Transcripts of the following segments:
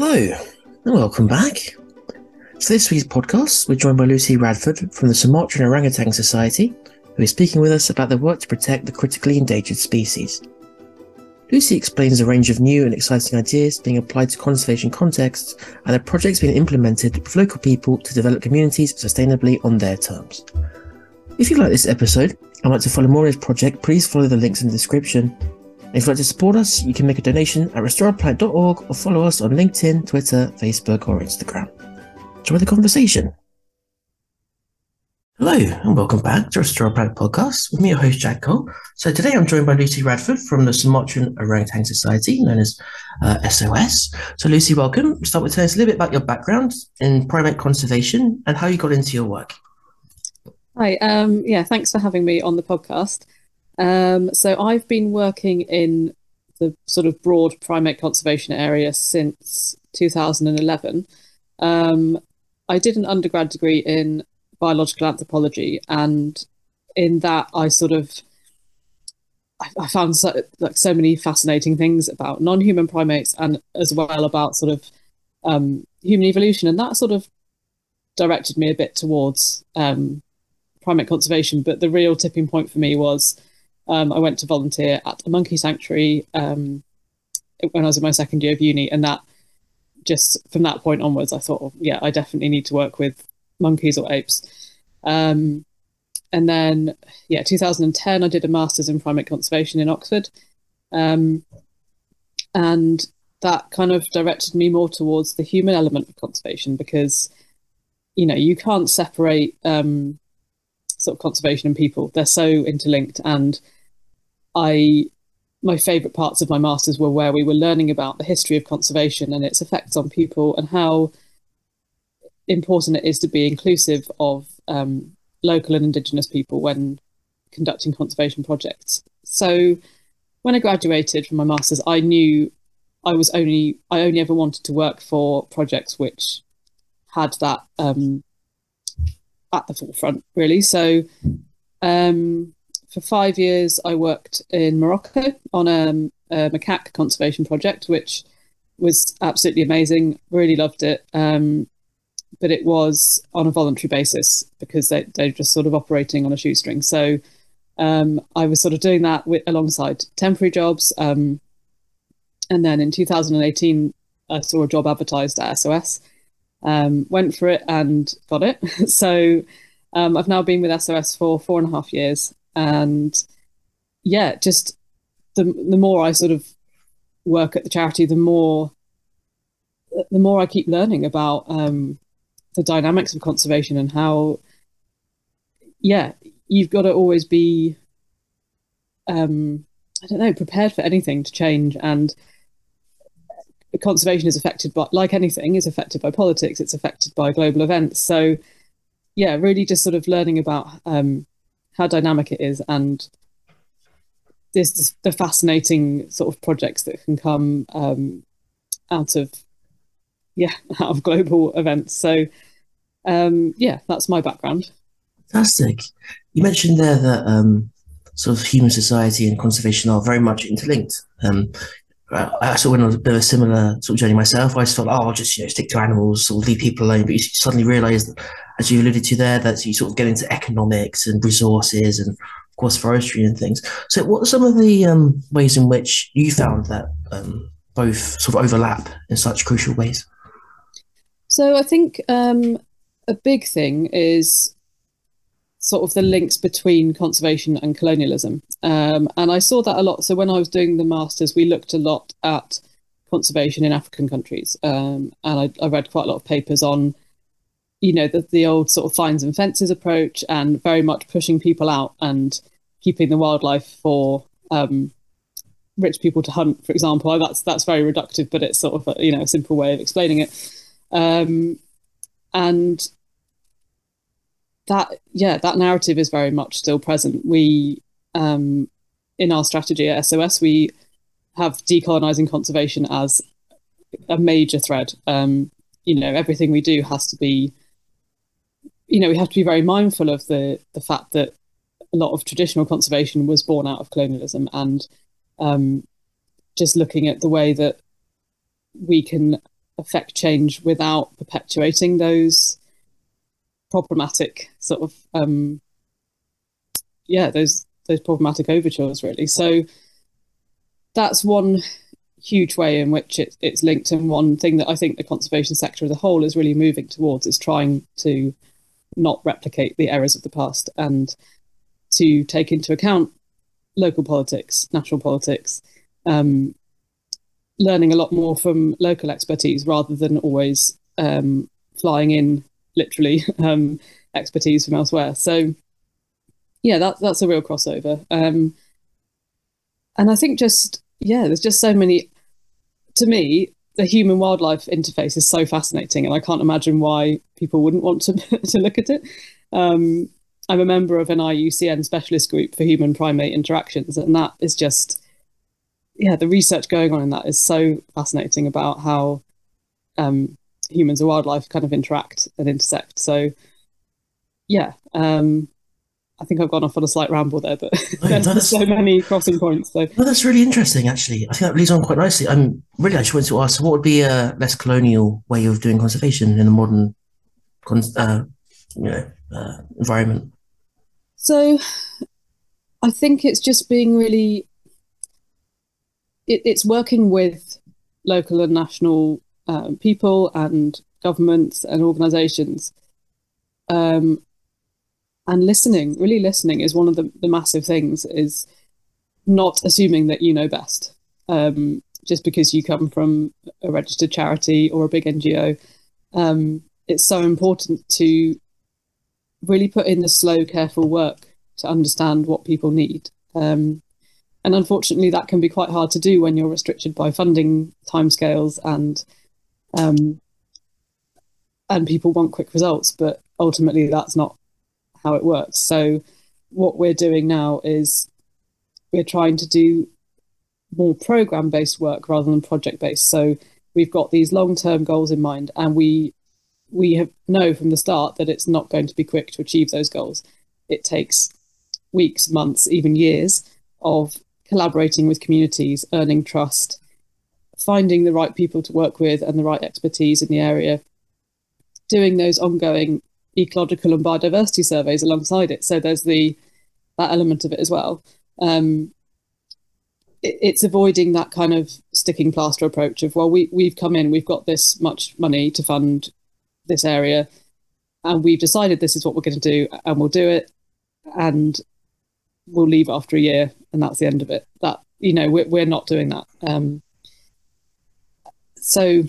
Hello, and welcome back. So, this week's podcast, we're joined by Lucy Radford from the Sumatran Orangutan Society, who is speaking with us about their work to protect the critically endangered species. Lucy explains a range of new and exciting ideas being applied to conservation contexts and the projects being implemented with local people to develop communities sustainably on their terms. If you like this episode and want to follow more of this project, please follow the links in the description. If you'd like to support us, you can make a donation at restoreplanet.org or follow us on LinkedIn, Twitter, Facebook, or Instagram. Join the conversation. Hello, and welcome back to Restore Planet podcast with me, your host, Jack Cole. So today I'm joined by Lucy Radford from the Sumatran Orangutan Society, known as uh, SOS. So Lucy, welcome. Start with telling us a little bit about your background in primate conservation and how you got into your work. Hi, um, yeah, thanks for having me on the podcast. Um, so I've been working in the sort of broad primate conservation area since 2011. Um, I did an undergrad degree in biological anthropology, and in that I sort of I, I found so, like so many fascinating things about non-human primates, and as well about sort of um, human evolution, and that sort of directed me a bit towards um, primate conservation. But the real tipping point for me was um, I went to volunteer at a monkey sanctuary um, when I was in my second year of uni, and that just from that point onwards, I thought, oh, yeah, I definitely need to work with monkeys or apes. Um, and then, yeah, 2010, I did a master's in primate conservation in Oxford. Um, and that kind of directed me more towards the human element of conservation because, you know, you can't separate um, sort of conservation and people. They're so interlinked. And I, my favorite parts of my master's were where we were learning about the history of conservation and its effects on people and how important it is to be inclusive of um, local and indigenous people when conducting conservation projects. So when I graduated from my masters, I knew I was only I only ever wanted to work for projects which had that um, at the forefront, really. So um, for five years, I worked in Morocco on a, a, macaque conservation project, which was absolutely amazing. Really loved it. Um, but it was on a voluntary basis because they, they're just sort of operating on a shoestring. So um, I was sort of doing that with, alongside temporary jobs. Um, and then in 2018, I saw a job advertised at SOS, um, went for it and got it. so um, I've now been with SOS for four and a half years. And yeah, just the, the more I sort of work at the charity, the more the more I keep learning about um, the dynamics of conservation and how yeah you've got to always be um i don't know prepared for anything to change. And conservation is affected by like anything is affected by politics it's affected by global events. So yeah really just sort of learning about um how dynamic it is and this the fascinating sort of projects that can come um out of yeah out of global events so um, yeah, that's my background. Fantastic. You mentioned there that um, sort of human society and conservation are very much interlinked. Um, I sort of went on a similar sort of journey myself. I just thought, oh, I'll just you know stick to animals or leave people alone. But you suddenly realise, as you alluded to there, that you sort of get into economics and resources and of course forestry and things. So, what are some of the um, ways in which you found that um, both sort of overlap in such crucial ways? So, I think um, a big thing is sort of the links between conservation and colonialism. Um, and I saw that a lot. So when I was doing the masters, we looked a lot at conservation in African countries, um, and I, I, read quite a lot of papers on, you know, the, the old sort of fines and fences approach, and very much pushing people out and keeping the wildlife for um, rich people to hunt, for example. That's that's very reductive, but it's sort of a, you know a simple way of explaining it. Um, and that yeah that narrative is very much still present we um, in our strategy at sos we have decolonizing conservation as a major thread um, you know everything we do has to be you know we have to be very mindful of the the fact that a lot of traditional conservation was born out of colonialism and um, just looking at the way that we can affect change without perpetuating those problematic sort of um, yeah those those problematic overtures really. So that's one huge way in which it, it's linked and one thing that i think the conservation sector as a whole is really moving towards is trying to not replicate the errors of the past and to take into account local politics national politics um, learning a lot more from local expertise rather than always um, flying in literally um, expertise from elsewhere. So yeah, that, that's a real crossover. Um, and I think just, yeah, there's just so many, to me, the human wildlife interface is so fascinating and I can't imagine why people wouldn't want to, to look at it. Um, I'm a member of an IUCN specialist group for human primate interactions and that is just, yeah, the research going on in that is so fascinating about how um, humans and wildlife kind of interact and intersect. So, yeah, um, I think I've gone off on a slight ramble there, but oh, there's so many crossing points. So, well, that's really interesting. Actually, I think that leads on quite nicely. I'm really I just wanted to ask, what would be a less colonial way of doing conservation in a modern, uh, you know, uh, environment? So, I think it's just being really it, it's working with local and national um, people and governments and organizations um, and listening really listening is one of the, the massive things is not assuming that you know best um, just because you come from a registered charity or a big ngo um, it's so important to really put in the slow careful work to understand what people need um, and unfortunately, that can be quite hard to do when you're restricted by funding timescales and um, and people want quick results. But ultimately, that's not how it works. So what we're doing now is we're trying to do more program based work rather than project based. So we've got these long term goals in mind, and we we have know from the start that it's not going to be quick to achieve those goals. It takes weeks, months, even years of collaborating with communities, earning trust, finding the right people to work with and the right expertise in the area, doing those ongoing ecological and biodiversity surveys alongside it. So there's the that element of it as well. Um, it, it's avoiding that kind of sticking plaster approach of well, we we've come in, we've got this much money to fund this area, and we've decided this is what we're going to do, and we'll do it, and we'll leave after a year and that's the end of it. That you know we're we're not doing that. Um, so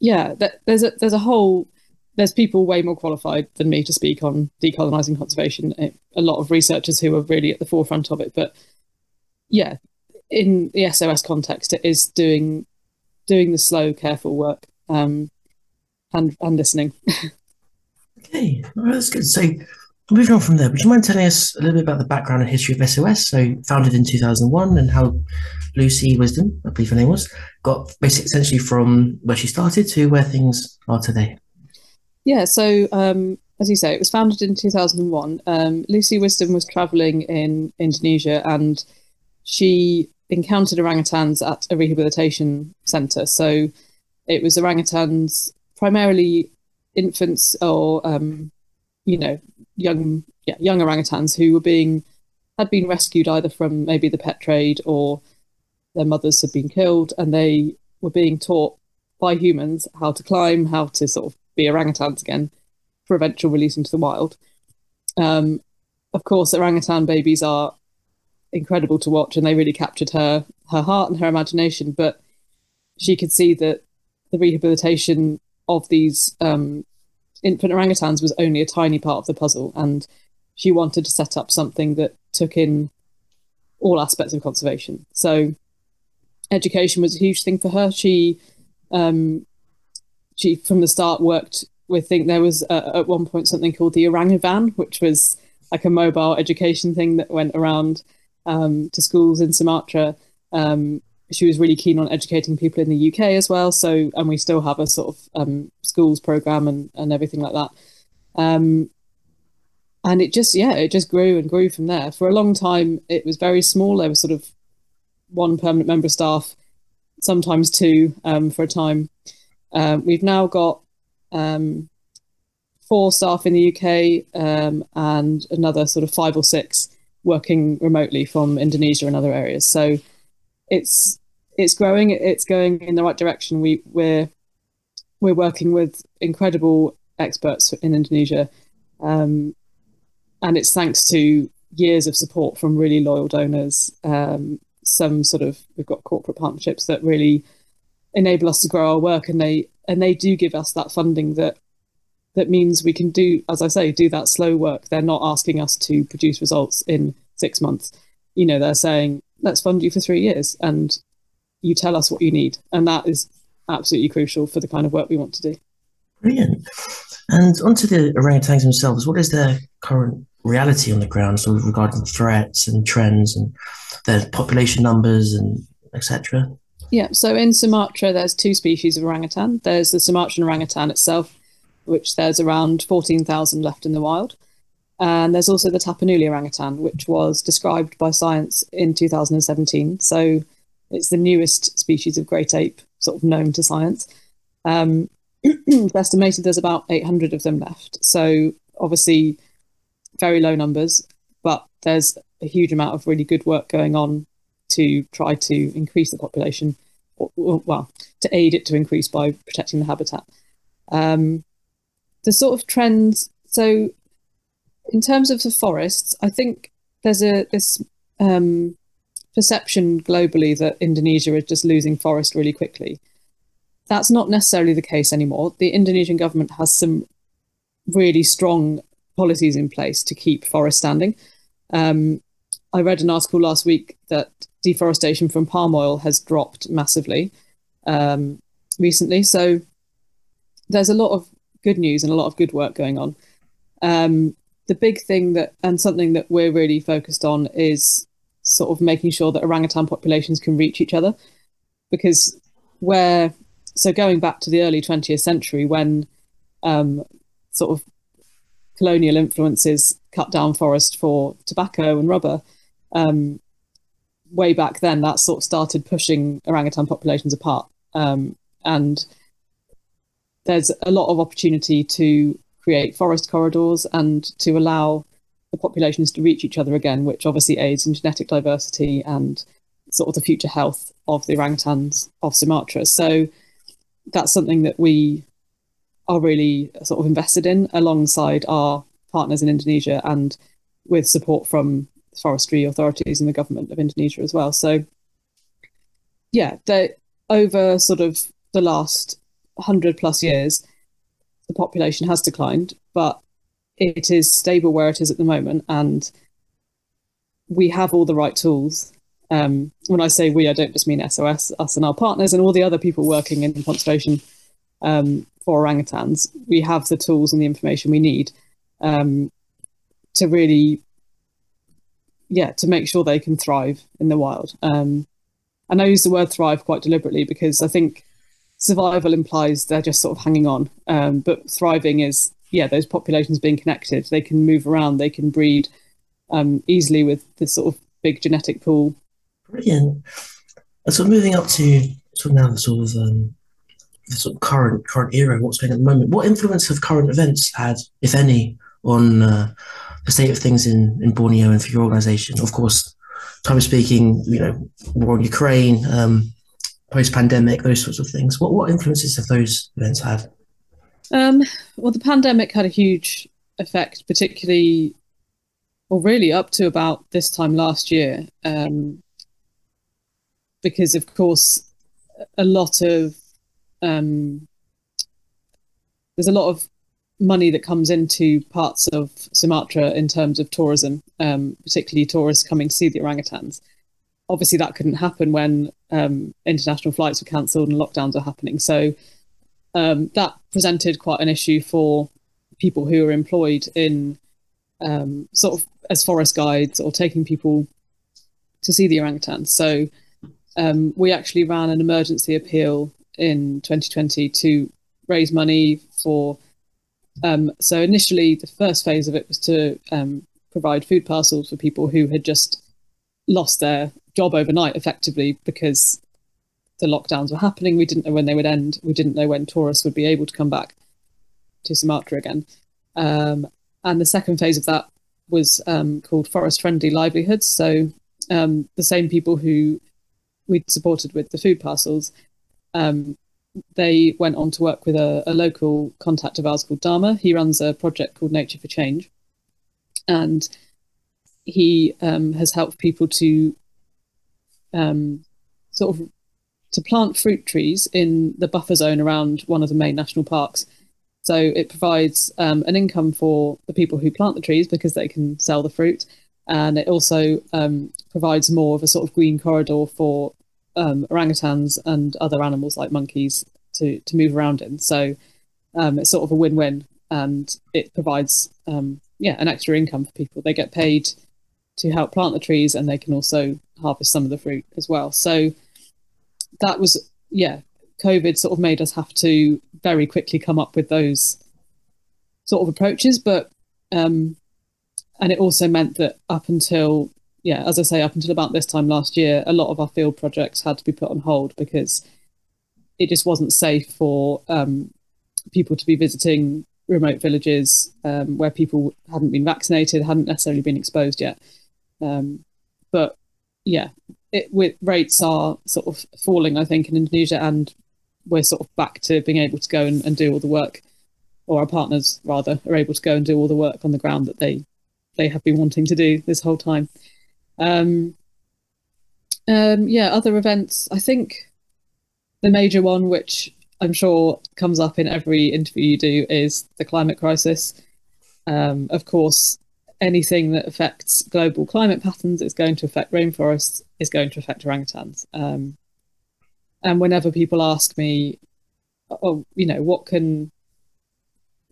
yeah, there's a there's a whole there's people way more qualified than me to speak on decolonizing conservation. A lot of researchers who are really at the forefront of it, but yeah, in the SOS context, it is doing doing the slow, careful work um, and and listening. okay, well, that's good. So Moving on from there, would you mind telling us a little bit about the background and history of SOS? So, founded in 2001, and how Lucy Wisdom, I believe her name was, got basically essentially from where she started to where things are today. Yeah, so um, as you say, it was founded in 2001. Um, Lucy Wisdom was traveling in Indonesia and she encountered orangutans at a rehabilitation centre. So, it was orangutans, primarily infants or um, you know young yeah, young orangutans who were being had been rescued either from maybe the pet trade or their mothers had been killed and they were being taught by humans how to climb, how to sort of be orangutans again for eventual release into the wild. Um, of course, orangutan babies are incredible to watch and they really captured her her heart and her imagination. But she could see that the rehabilitation of these um, infant orangutans was only a tiny part of the puzzle, and she wanted to set up something that took in all aspects of conservation. So, education was a huge thing for her. She, um, she from the start worked with. Think there was uh, at one point something called the Oranguvan, which was like a mobile education thing that went around um, to schools in Sumatra. Um, she was really keen on educating people in the UK as well. So, and we still have a sort of um, schools program and, and everything like that. Um, and it just, yeah, it just grew and grew from there. For a long time, it was very small. There was sort of one permanent member of staff, sometimes two um, for a time. Um, we've now got um, four staff in the UK um, and another sort of five or six working remotely from Indonesia and other areas. So it's it's growing. It's going in the right direction. We we're we're working with incredible experts in Indonesia, um, and it's thanks to years of support from really loyal donors. Um, some sort of we've got corporate partnerships that really enable us to grow our work, and they and they do give us that funding that that means we can do, as I say, do that slow work. They're not asking us to produce results in six months. You know, they're saying, let's fund you for three years and you tell us what you need. And that is absolutely crucial for the kind of work we want to do. Brilliant. And onto the orangutans themselves, what is their current reality on the ground, sort of regarding threats and trends and their population numbers and etc.? Yeah, so in Sumatra, there's two species of orangutan. There's the Sumatran orangutan itself, which there's around 14,000 left in the wild. And there's also the Tapanuli orangutan, which was described by science in 2017. So it's the newest species of great ape sort of known to science. Um, it's estimated there's about 800 of them left. So obviously, very low numbers, but there's a huge amount of really good work going on to try to increase the population, or, or well, to aid it to increase by protecting the habitat. Um, the sort of trends. So, in terms of the forests, I think there's a this um, perception globally that Indonesia is just losing forest really quickly. That's not necessarily the case anymore. The Indonesian government has some really strong policies in place to keep forest standing. Um, I read an article last week that deforestation from palm oil has dropped massively um, recently. So there's a lot of good news and a lot of good work going on. Um, the big thing that, and something that we're really focused on is sort of making sure that orangutan populations can reach each other. Because where, so going back to the early 20th century when um, sort of colonial influences cut down forest for tobacco and rubber, um, way back then that sort of started pushing orangutan populations apart. Um, and there's a lot of opportunity to create forest corridors and to allow the populations to reach each other again, which obviously aids in genetic diversity and sort of the future health of the orangutans of Sumatra. So that's something that we are really sort of invested in alongside our partners in Indonesia and with support from forestry authorities and the government of Indonesia as well. So yeah, they over sort of the last 100 plus years, the population has declined, but it is stable where it is at the moment. And we have all the right tools. Um, when I say we, I don't just mean SOS, us and our partners and all the other people working in conservation um, for orangutans. We have the tools and the information we need um, to really, yeah, to make sure they can thrive in the wild. Um, and I use the word thrive quite deliberately because I think survival implies they're just sort of hanging on. Um, but thriving is, yeah, those populations being connected. They can move around, they can breed um, easily with this sort of big genetic pool. Brilliant. So moving up to of now the sort of um, the sort of current current era, what's going on at the moment. What influence have current events had, if any, on uh, the state of things in, in Borneo and for your organisation? Of course, time of speaking, you know, war in Ukraine, um, post pandemic, those sorts of things. What what influences have those events had? Um, well, the pandemic had a huge effect, particularly, or really up to about this time last year, um, because of course, a lot of um, there's a lot of money that comes into parts of Sumatra in terms of tourism, um, particularly tourists coming to see the orangutans obviously that couldn't happen when um, international flights were cancelled and lockdowns were happening. So um, that presented quite an issue for people who are employed in um, sort of as forest guides or taking people to see the orangutans. So um, we actually ran an emergency appeal in 2020 to raise money for. Um, so initially, the first phase of it was to um, provide food parcels for people who had just lost their job overnight effectively because the lockdowns were happening. We didn't know when they would end. We didn't know when tourists would be able to come back to Sumatra again. Um, and the second phase of that was um, called Forest Friendly Livelihoods. So um, the same people who we'd supported with the food parcels, um, they went on to work with a, a, local contact of ours called Dharma. He runs a project called Nature for Change. And he um, has helped people to um, sort of to plant fruit trees in the buffer zone around one of the main national parks. So it provides um, an income for the people who plant the trees because they can sell the fruit, and it also um, provides more of a sort of green corridor for um, orangutans and other animals like monkeys to to move around in. So um, it's sort of a win-win, and it provides um, yeah an extra income for people. They get paid to help plant the trees, and they can also harvest some of the fruit as well. So that was yeah covid sort of made us have to very quickly come up with those sort of approaches but um and it also meant that up until yeah as i say up until about this time last year a lot of our field projects had to be put on hold because it just wasn't safe for um, people to be visiting remote villages um, where people hadn't been vaccinated hadn't necessarily been exposed yet um, but yeah it, with rates are sort of falling, I think, in Indonesia, and we're sort of back to being able to go and, and do all the work, or our partners rather are able to go and do all the work on the ground that they they have been wanting to do this whole time. Um, um, yeah, other events. I think the major one, which I'm sure comes up in every interview you do, is the climate crisis. Um, of course, anything that affects global climate patterns is going to affect rainforests, is going to affect orangutans. Um, and whenever people ask me, oh, you know, what can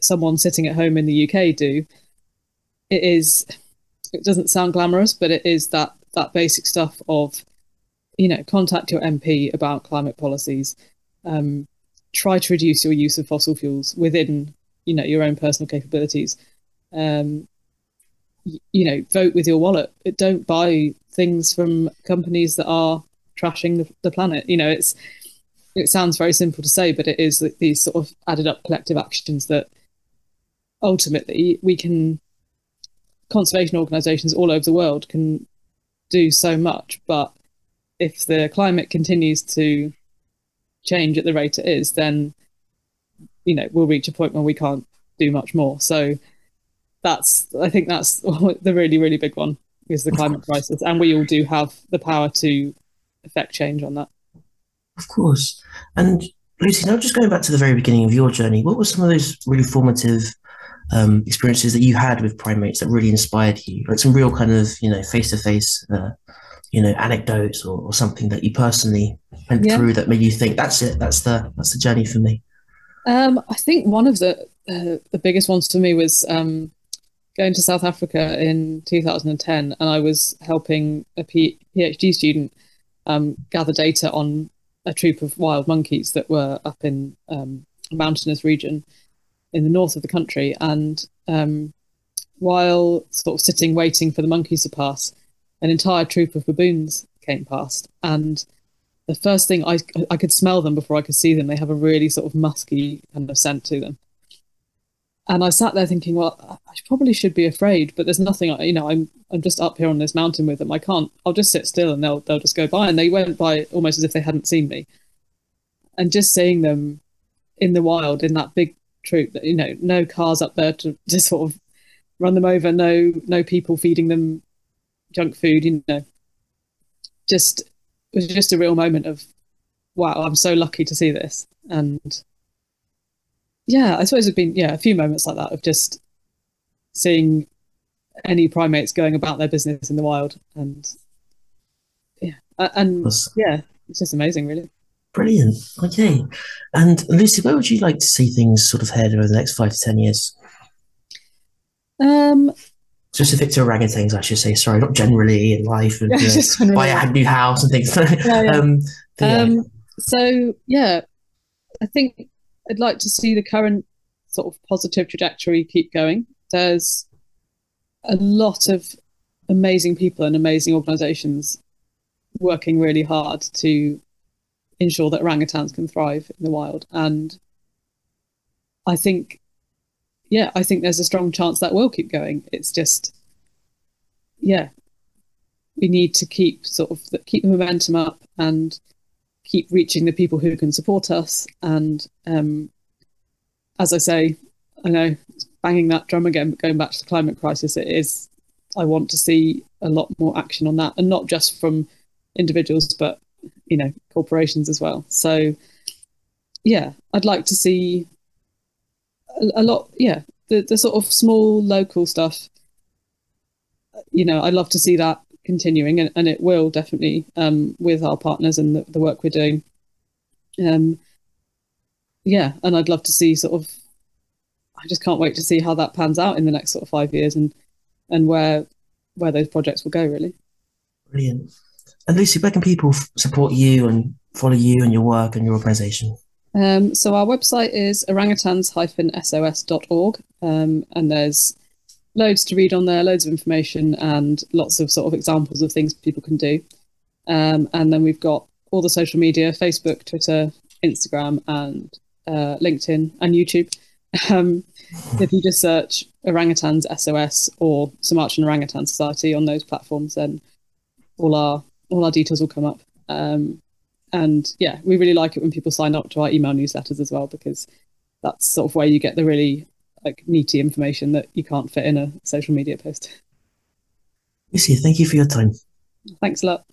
someone sitting at home in the UK do? It is, it doesn't sound glamorous, but it is that that basic stuff of, you know, contact your MP about climate policies. Um, try to reduce your use of fossil fuels within, you know, your own personal capabilities. Um, you know, vote with your wallet. Don't buy things from companies that are trashing the, the planet. You know, it's it sounds very simple to say, but it is these sort of added up collective actions that ultimately we can conservation organizations all over the world can do so much but if the climate continues to change at the rate it is then you know we'll reach a point where we can't do much more. So that's I think that's the really really big one is the climate crisis, and we all do have the power to affect change on that. Of course, and Lucy, now just going back to the very beginning of your journey, what were some of those really formative um, experiences that you had with primates that really inspired you? Like some real kind of you know face to face, you know, anecdotes or, or, something that you personally went yeah. through that made you think that's it, that's the that's the journey for me. Um, I think one of the uh, the biggest ones for me was um, going to South Africa in 2010, and I was helping a P- PhD student um, gather data on a troop of wild monkeys that were up in um, a mountainous region in the north of the country. And um, while sort of sitting waiting for the monkeys to pass, an entire troop of baboons came past, and the first thing I I could smell them before I could see them. They have a really sort of musky kind of scent to them, and I sat there thinking, well, I probably should be afraid, but there's nothing. You know, I'm I'm just up here on this mountain with them. I can't. I'll just sit still, and they'll they'll just go by. And they went by almost as if they hadn't seen me. And just seeing them in the wild in that big troop, that you know, no cars up there to to sort of run them over, no no people feeding them junk food. You know, just it was just a real moment of, wow, I'm so lucky to see this, and yeah, I suppose it's been yeah a few moments like that of just seeing any primates going about their business in the wild, and yeah, and yeah, it's just amazing, really. Brilliant. Okay, and Lucy, where would you like to see things sort of head over the next five to ten years? Um, specific to orangutans, I should say. Sorry, not generally in life and uh, buy a new house and things. yeah, yeah. um, yeah. um, so yeah, I think I'd like to see the current sort of positive trajectory keep going. There's a lot of amazing people and amazing organizations working really hard to ensure that orangutans can thrive in the wild. And I think, yeah, I think there's a strong chance that will keep going. It's just, yeah, we need to keep sort of the, keep the momentum up and keep reaching the people who can support us. And um, as I say, I know banging that drum again, but going back to the climate crisis, it is. I want to see a lot more action on that, and not just from individuals, but you know, corporations as well. So, yeah, I'd like to see a, a lot. Yeah, the the sort of small local stuff. You know, I'd love to see that continuing, and, and it will definitely um, with our partners and the, the work we're doing. Um, yeah, and I'd love to see sort of. I just can't wait to see how that pans out in the next sort of five years, and and where where those projects will go. Really. Brilliant. And Lucy, where can people f- support you and follow you and your work and your organisation? Um, so our website is orangutans-sos.org, um, and there's loads to read on there, loads of information, and lots of sort of examples of things people can do. Um, and then we've got all the social media: Facebook, Twitter, Instagram, and uh, LinkedIn and YouTube. Um, if you just search orangutans SOS or Sumatran Orangutan Society on those platforms, then all our all our details will come up. Um, and yeah, we really like it when people sign up to our email newsletters as well because that's sort of where you get the really like meaty information that you can't fit in a social media post. Lucy, thank you for your time. Thanks a lot.